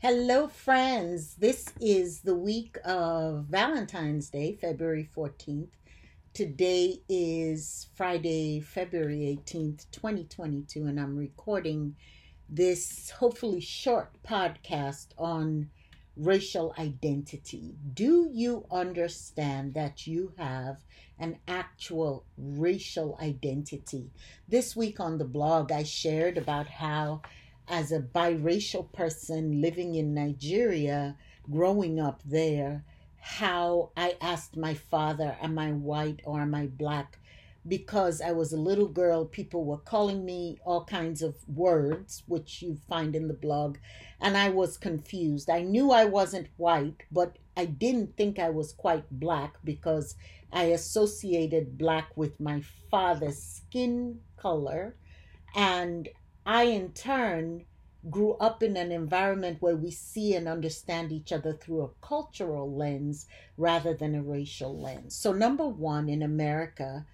Hello, friends. This is the week of Valentine's Day, February 14th. Today is Friday, February 18th, 2022, and I'm recording this hopefully short podcast on racial identity. Do you understand that you have an actual racial identity? This week on the blog, I shared about how as a biracial person living in Nigeria, growing up there, how I asked my father, Am I white or am I black? Because I was a little girl, people were calling me all kinds of words, which you find in the blog, and I was confused. I knew I wasn't white, but I didn't think I was quite black because I associated black with my father's skin color and I, in turn, grew up in an environment where we see and understand each other through a cultural lens rather than a racial lens. So, number one, in America,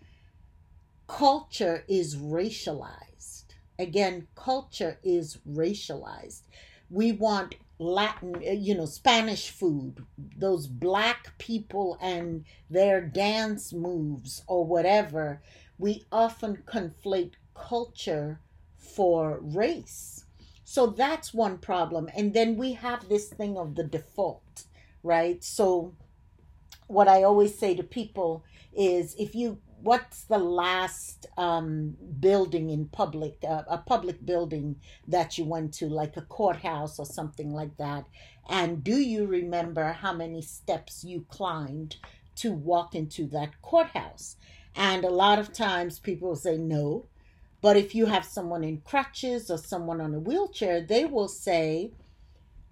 culture is racialized. Again, culture is racialized. We want Latin, uh, you know, Spanish food, those black people and their dance moves or whatever. We often conflate culture for race. So that's one problem. And then we have this thing of the default, right? So what I always say to people is if you what's the last um, building in public uh, a public building that you went to like a courthouse or something like that and do you remember how many steps you climbed to walk into that courthouse and a lot of times people say no but if you have someone in crutches or someone on a wheelchair, they will say,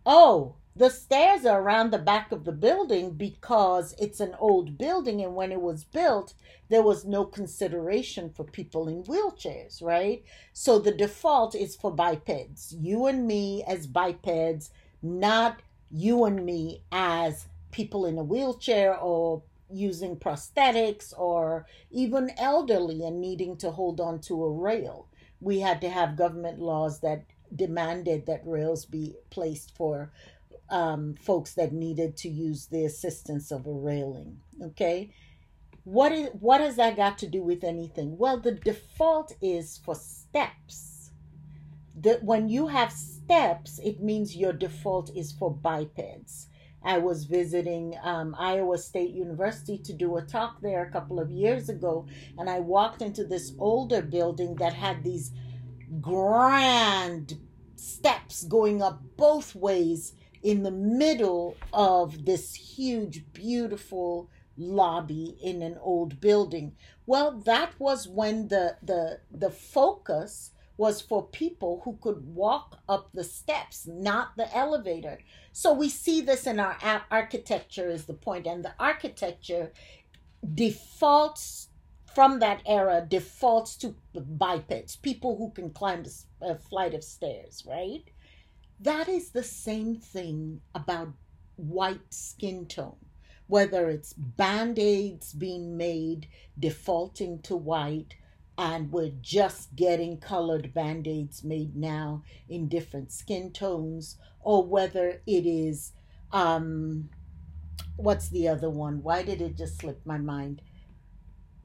Oh, the stairs are around the back of the building because it's an old building. And when it was built, there was no consideration for people in wheelchairs, right? So the default is for bipeds. You and me as bipeds, not you and me as people in a wheelchair or using prosthetics or even elderly and needing to hold on to a rail. We had to have government laws that demanded that rails be placed for um, folks that needed to use the assistance of a railing. Okay. What is what has that got to do with anything? Well, the default is for steps. That when you have steps, it means your default is for bipeds. I was visiting um, Iowa State University to do a talk there a couple of years ago, and I walked into this older building that had these grand steps going up both ways in the middle of this huge, beautiful lobby in an old building. Well, that was when the the the focus was for people who could walk up the steps, not the elevator. So we see this in our architecture, is the point, and the architecture defaults from that era defaults to bipeds, people who can climb a flight of stairs, right? That is the same thing about white skin tone, whether it's band aids being made defaulting to white, and we're just getting colored band aids made now in different skin tones, or whether it is, um, what's the other one? Why did it just slip my mind?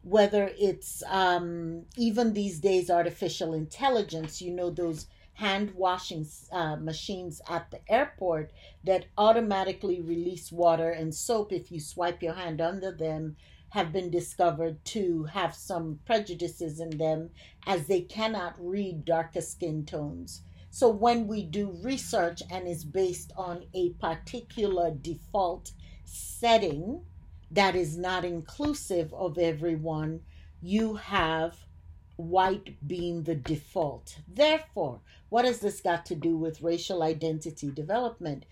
Whether it's um, even these days artificial intelligence, you know, those hand washing uh, machines at the airport that automatically release water and soap if you swipe your hand under them have been discovered to have some prejudices in them as they cannot read darker skin tones. So when we do research and is based on a particular default setting that is not inclusive of everyone, you have white being the default. Therefore, what has this got to do with racial identity development?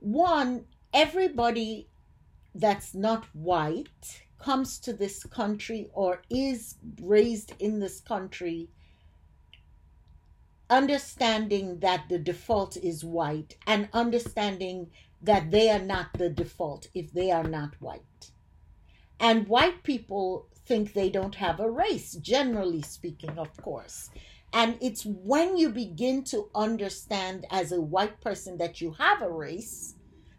One, everybody that's not white comes to this country or is raised in this country understanding that the default is white and understanding that they are not the default if they are not white. And white people think they don't have a race, generally speaking, of course. And it's when you begin to understand as a white person that you have a race,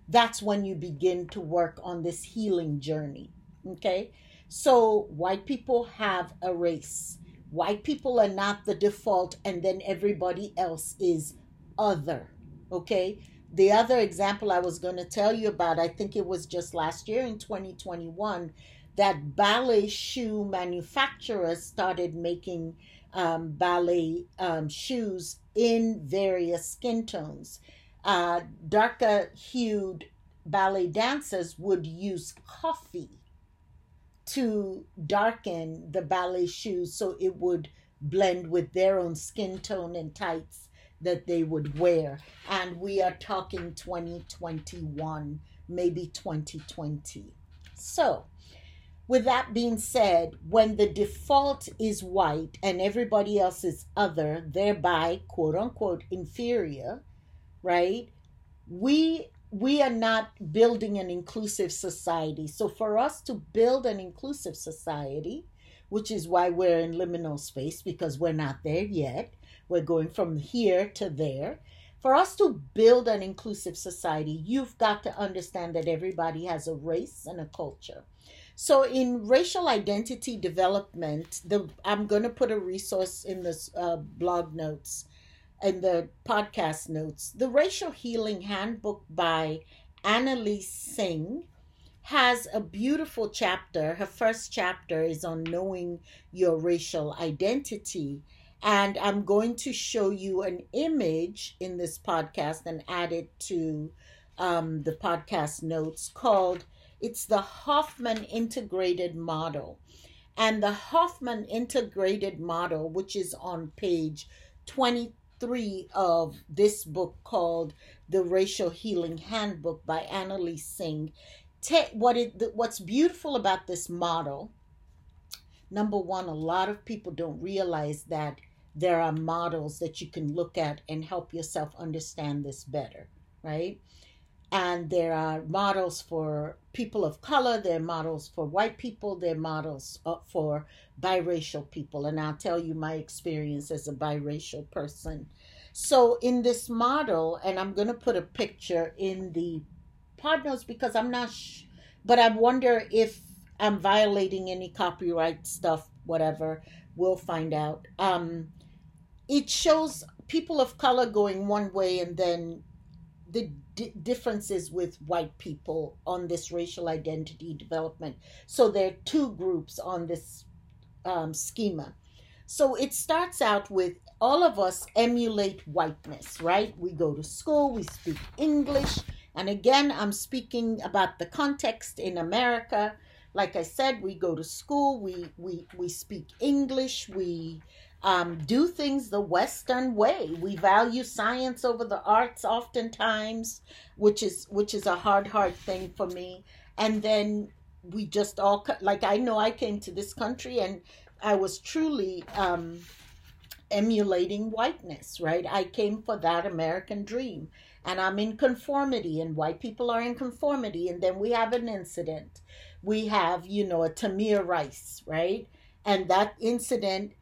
that's when you begin to work on this healing journey. Okay? So, white people have a race. White people are not the default, and then everybody else is other. Okay? The other example I was going to tell you about, I think it was just last year in 2021, that ballet shoe manufacturers started making um, ballet um, shoes in various skin tones. Uh, darker hued ballet dancers would use coffee to darken the ballet shoes so it would blend with their own skin tone and tights that they would wear. And we are talking 2021, maybe 2020. So, with that being said, when the default is white and everybody else is other, thereby quote unquote inferior, right? We we are not building an inclusive society. So for us to build an inclusive society, which is why we're in liminal space because we're not there yet. We're going from here to there. For us to build an inclusive society, you've got to understand that everybody has a race and a culture. So in racial identity development, the I'm going to put a resource in this uh, blog notes in the podcast notes. The Racial Healing Handbook by Anneliese Singh has a beautiful chapter. Her first chapter is on knowing your racial identity. And I'm going to show you an image in this podcast and add it to um, the podcast notes called it's the Hoffman Integrated Model. And the Hoffman Integrated Model, which is on page 23 of this book called The Racial Healing Handbook by Anneliese Singh. Te- what it, what's beautiful about this model, number one, a lot of people don't realize that there are models that you can look at and help yourself understand this better, right? And there are models for people of color there are models for white people there are models uh, for biracial people. And i'll tell you my experience as a biracial person. So in this model and i'm going to put a picture in the pod because i'm not sh- but i wonder if i'm violating any copyright stuff whatever we'll find out. Um, it shows people of color going one way and then the d- differences with white people on this racial identity development. So there are two groups on this um, schema. So it starts out with all of us emulate whiteness, right? We go to school, we speak English. And again, I'm speaking about the context in America. Like I said, we go to school, we, we, we speak English, we um, do things the Western way. We value science over the arts oftentimes, which is which is a hard, hard thing for me. And then we just all like I know I came to this country and I was truly um, emulating whiteness, right? I came for that American dream. And I'm in conformity, and white people are in conformity. And then we have an incident. We have, you know, a Tamir Rice, right? And that incident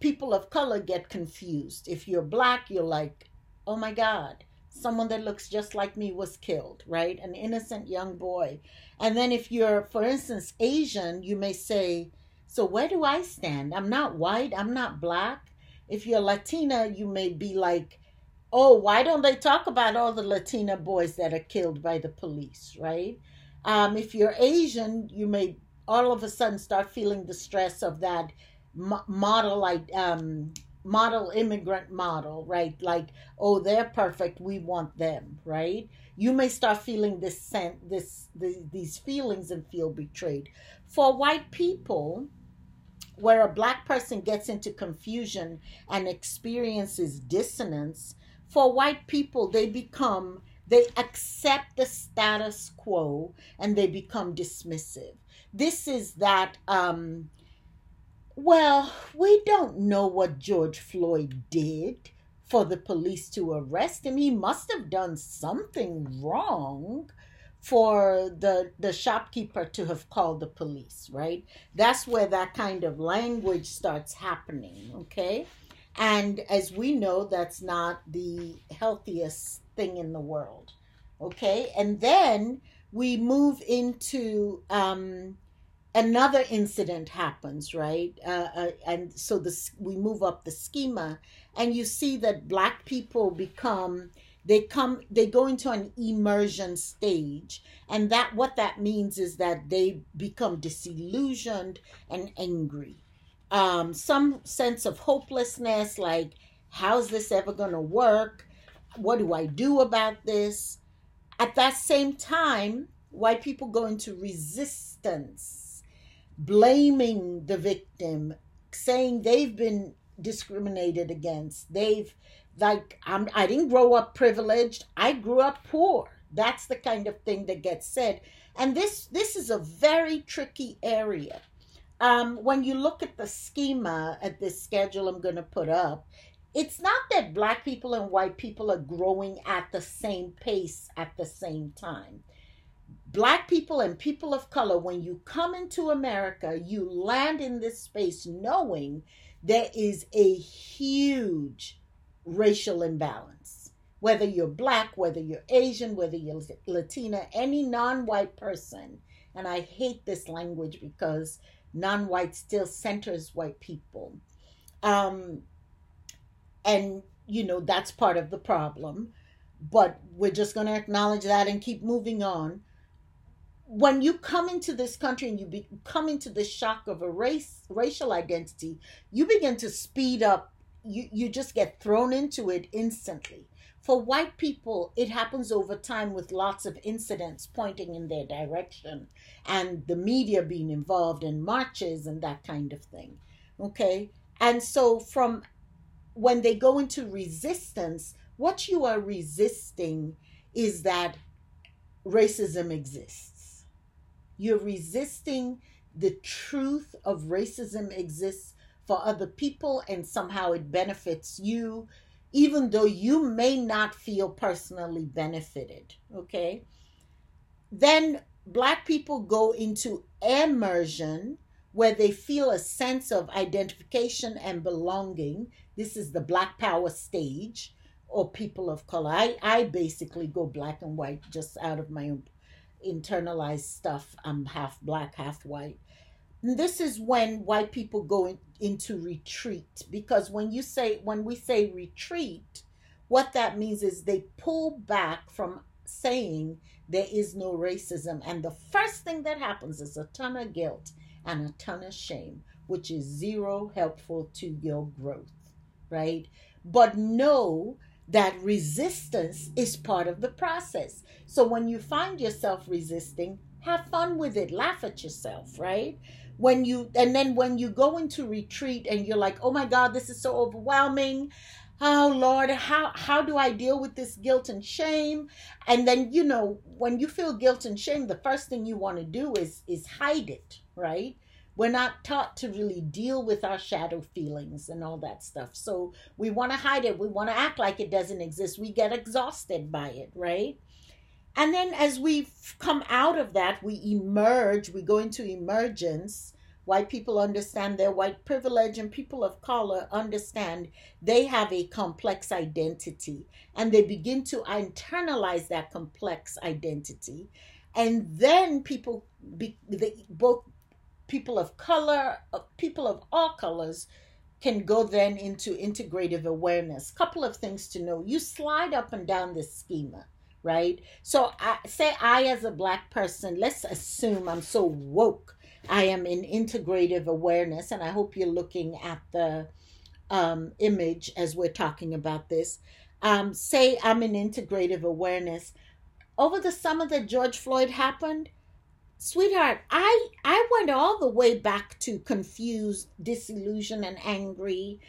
people of color get confused. If you're black, you're like, oh my God, someone that looks just like me was killed, right? An innocent young boy. And then if you're, for instance, Asian, you may say, so where do I stand? I'm not white, I'm not black. If you're Latina, you may be like, oh, why don't they talk about all the Latina boys that are killed by the police, right? Um, if you're Asian, you may all of a sudden start feeling the stress of that model like um model immigrant model right? Like oh they're perfect we want them right? You may start feeling this sense this, this these feelings and feel betrayed. For white people where a black person gets into confusion and experiences dissonance for white people they become they accept the status quo and they become dismissive. This is that um well, we don't know what George Floyd did for the police to arrest him. He must have done something wrong for the the shopkeeper to have called the police, right? That's where that kind of language starts happening, okay? And as we know, that's not the healthiest thing in the world. Okay. And then we move into um, another incident happens, right? Uh, uh, and so this we move up the schema, and you see that black people become they come they go into an immersion stage and that what that means is that they become disillusioned and angry. Um, some sense of hopelessness like how's this ever going to work? What do i do about this? At that same time white people go into resistance blaming the victim saying they've been discriminated against they've like I'm, I didn't grow up privileged. I grew up poor. That's the kind of thing that gets said. And this this is a very tricky area. Um, when you look at the schema at this schedule I'm going to put up, it's not that black people and white people are growing at the same pace at the same time. Black people and people of color, when you come into America, you land in this space knowing there is a huge racial imbalance. Whether you're black, whether you're Asian, whether you're Latina, any non white person, and I hate this language because non white still centers white people. Um, and, you know, that's part of the problem. But we're just going to acknowledge that and keep moving on. When you come into this country and you be, come into the shock of a race, racial identity, you begin to speed up you, you just get thrown into it instantly. For white people, it happens over time with lots of incidents pointing in their direction and the media being involved in marches and that kind of thing. Okay? And so, from when they go into resistance, what you are resisting is that racism exists. You're resisting the truth of racism exists for other people and somehow it benefits you, even though you may not feel personally benefited. Okay. Then Black people go into immersion where they feel a sense of identification and belonging. This is the Black Power stage or people of color. I, I basically go black and white just out of my own internalized stuff. I'm half black, half white this is when white people go in, into retreat because when you say when we say retreat what that means is they pull back from saying there is no racism and the first thing that happens is a ton of guilt and a ton of shame which is zero helpful to your growth right but know that resistance is part of the process. So when you find yourself resisting have fun with it. Laugh at yourself right? When you and then when you go into retreat and you're like oh my god this is so overwhelming. Oh lord how how do i deal with this guilt and shame? And then you know when you feel guilt and shame the first thing you want to do is is hide it right we're not taught to really deal with our shadow feelings and all that stuff so we want to hide it we want to act like it doesn't exist we get exhausted by it right and then as we come out of that, we emerge, we go into emergence. White people understand their white privilege, and people of color understand they have a complex identity. And they begin to internalize that complex identity. And then people, be, they, both people of color, uh, people of all colors, can go then into integrative awareness. Couple of things to know. You slide up and down this schema right? So I say I as a black person, let's assume I'm so woke. I am in integrative awareness, and I hope you're looking at the um, image as we're talking about this. Um, say I'm in integrative awareness. Over the summer that George Floyd happened, sweetheart, I I went all the way back to confused, disillusioned, and angry,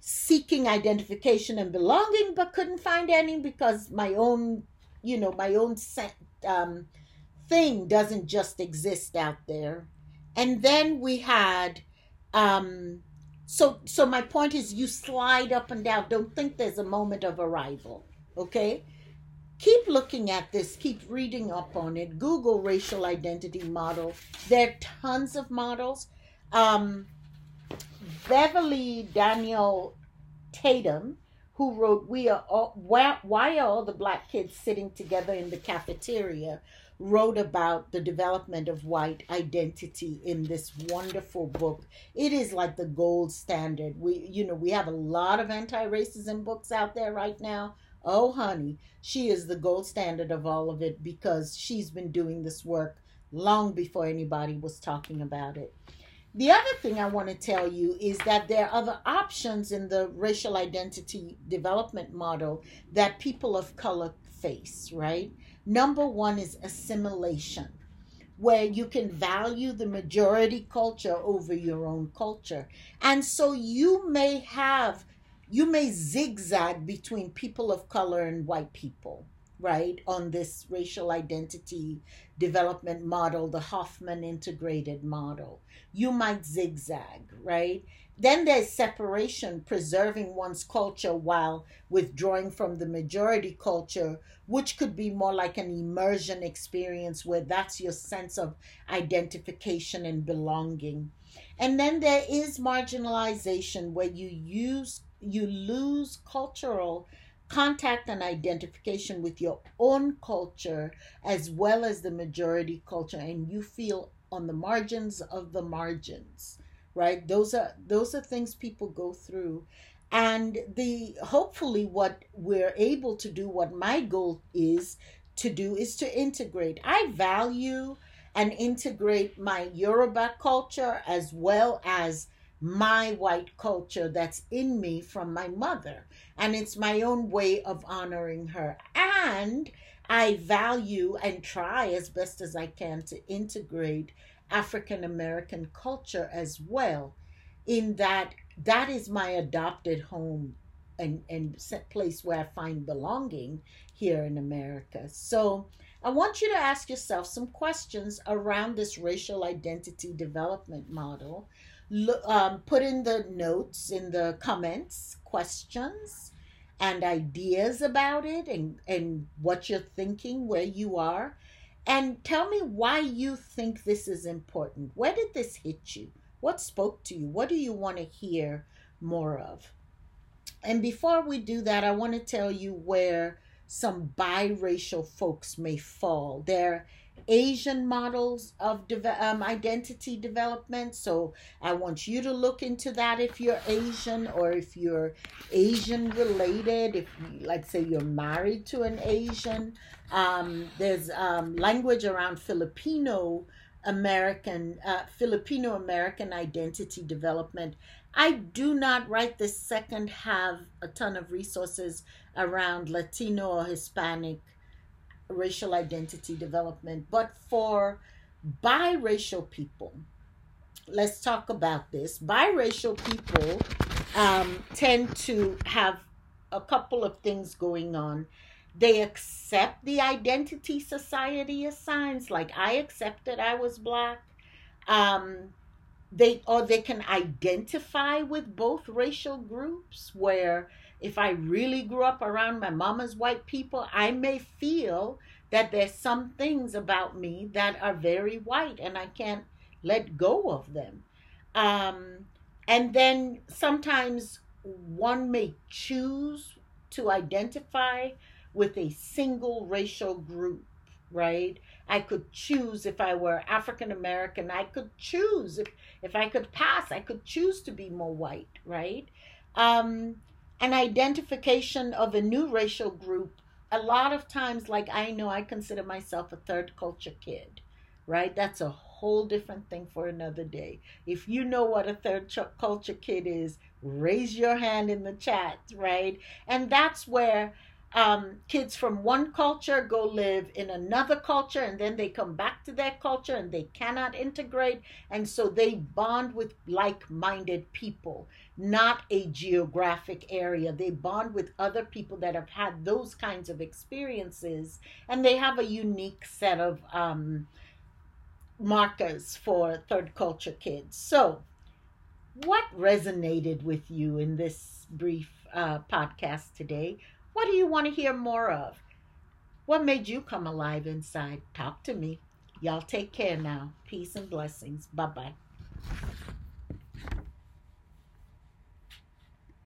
seeking identification and belonging, but couldn't find any because my own you know, my own um, thing doesn't just exist out there. And then we had, um, so so my point is, you slide up and down. Don't think there's a moment of arrival. Okay, keep looking at this. Keep reading up on it. Google racial identity model. There are tons of models. Um, Beverly Daniel Tatum, who wrote "We Are All, Why, Why Are All the Black Kids Sitting Together in the Cafeteria?" wrote about the development of white identity in this wonderful book. It is like the gold standard. We you know, we have a lot of anti-racism books out there right now. Oh honey, she is the gold standard of all of it because she's been doing this work long before anybody was talking about it. The other thing I want to tell you is that there are other options in the racial identity development model that people of color face, right? Number one is assimilation, where you can value the majority culture over your own culture. And so you may have, you may zigzag between people of color and white people, right? On this racial identity development model, the Hoffman integrated model. You might zigzag, right? Then there's separation, preserving one's culture while withdrawing from the majority culture, which could be more like an immersion experience where that's your sense of identification and belonging. And then there is marginalization where you use you lose cultural contact and identification with your own culture as well as the majority culture and you feel on the margins of the margins right? Those are those are things people go through. And the hopefully what we're able to do what my goal is to do is to integrate. I value and integrate my yoruba culture as well as my white culture that's in me from my mother and it's my own way of honoring her and i value and try as best as i can to integrate African American culture as well, in that that is my adopted home and, and place where I find belonging here in America. So I want you to ask yourself some questions around this racial identity development model. Um, put in the notes in the comments questions and ideas about it and, and what you're thinking, where you are. And tell me why you think this is important. Where did this hit you? What spoke to you? What do you want to hear more of? And before we do that, I want to tell you where some biracial folks may fall. They're Asian models of de- um, identity development. So I want you to look into that if you're Asian or if you're Asian related, if, like, say, you're married to an Asian. Um, there's um, language around Filipino American, uh, Filipino American identity development. I do not right this second have a ton of resources around Latino or Hispanic racial identity development, but for biracial people, let's talk about this. Biracial people um, tend to have a couple of things going on. They accept the identity society assigns, like I accepted I was black. Um, they or they can identify with both racial groups where if I really grew up around my mama's white people, I may feel that there's some things about me that are very white and I can't let go of them. Um, and then sometimes one may choose to identify with a single racial group, right? I could choose if I were African American, I could choose if, if I could pass, I could choose to be more white, right? Um, an identification of a new racial group a lot of times like i know i consider myself a third culture kid right? That's a whole different thing for another day. If you know what a third culture kid is raise your hand in the chat right? And that's where um, kids from one culture go live in another culture and then they come back to their culture and they cannot integrate and so they bond with like-minded people not a geographic area. They bond with other people that have had those kinds of experiences and they have a unique set of um, markers for third culture kids. So what resonated with you in this brief uh, podcast today what do you want to hear more of? What made you come alive inside? Talk to me. Y'all take care now. Peace and blessings. Bye bye.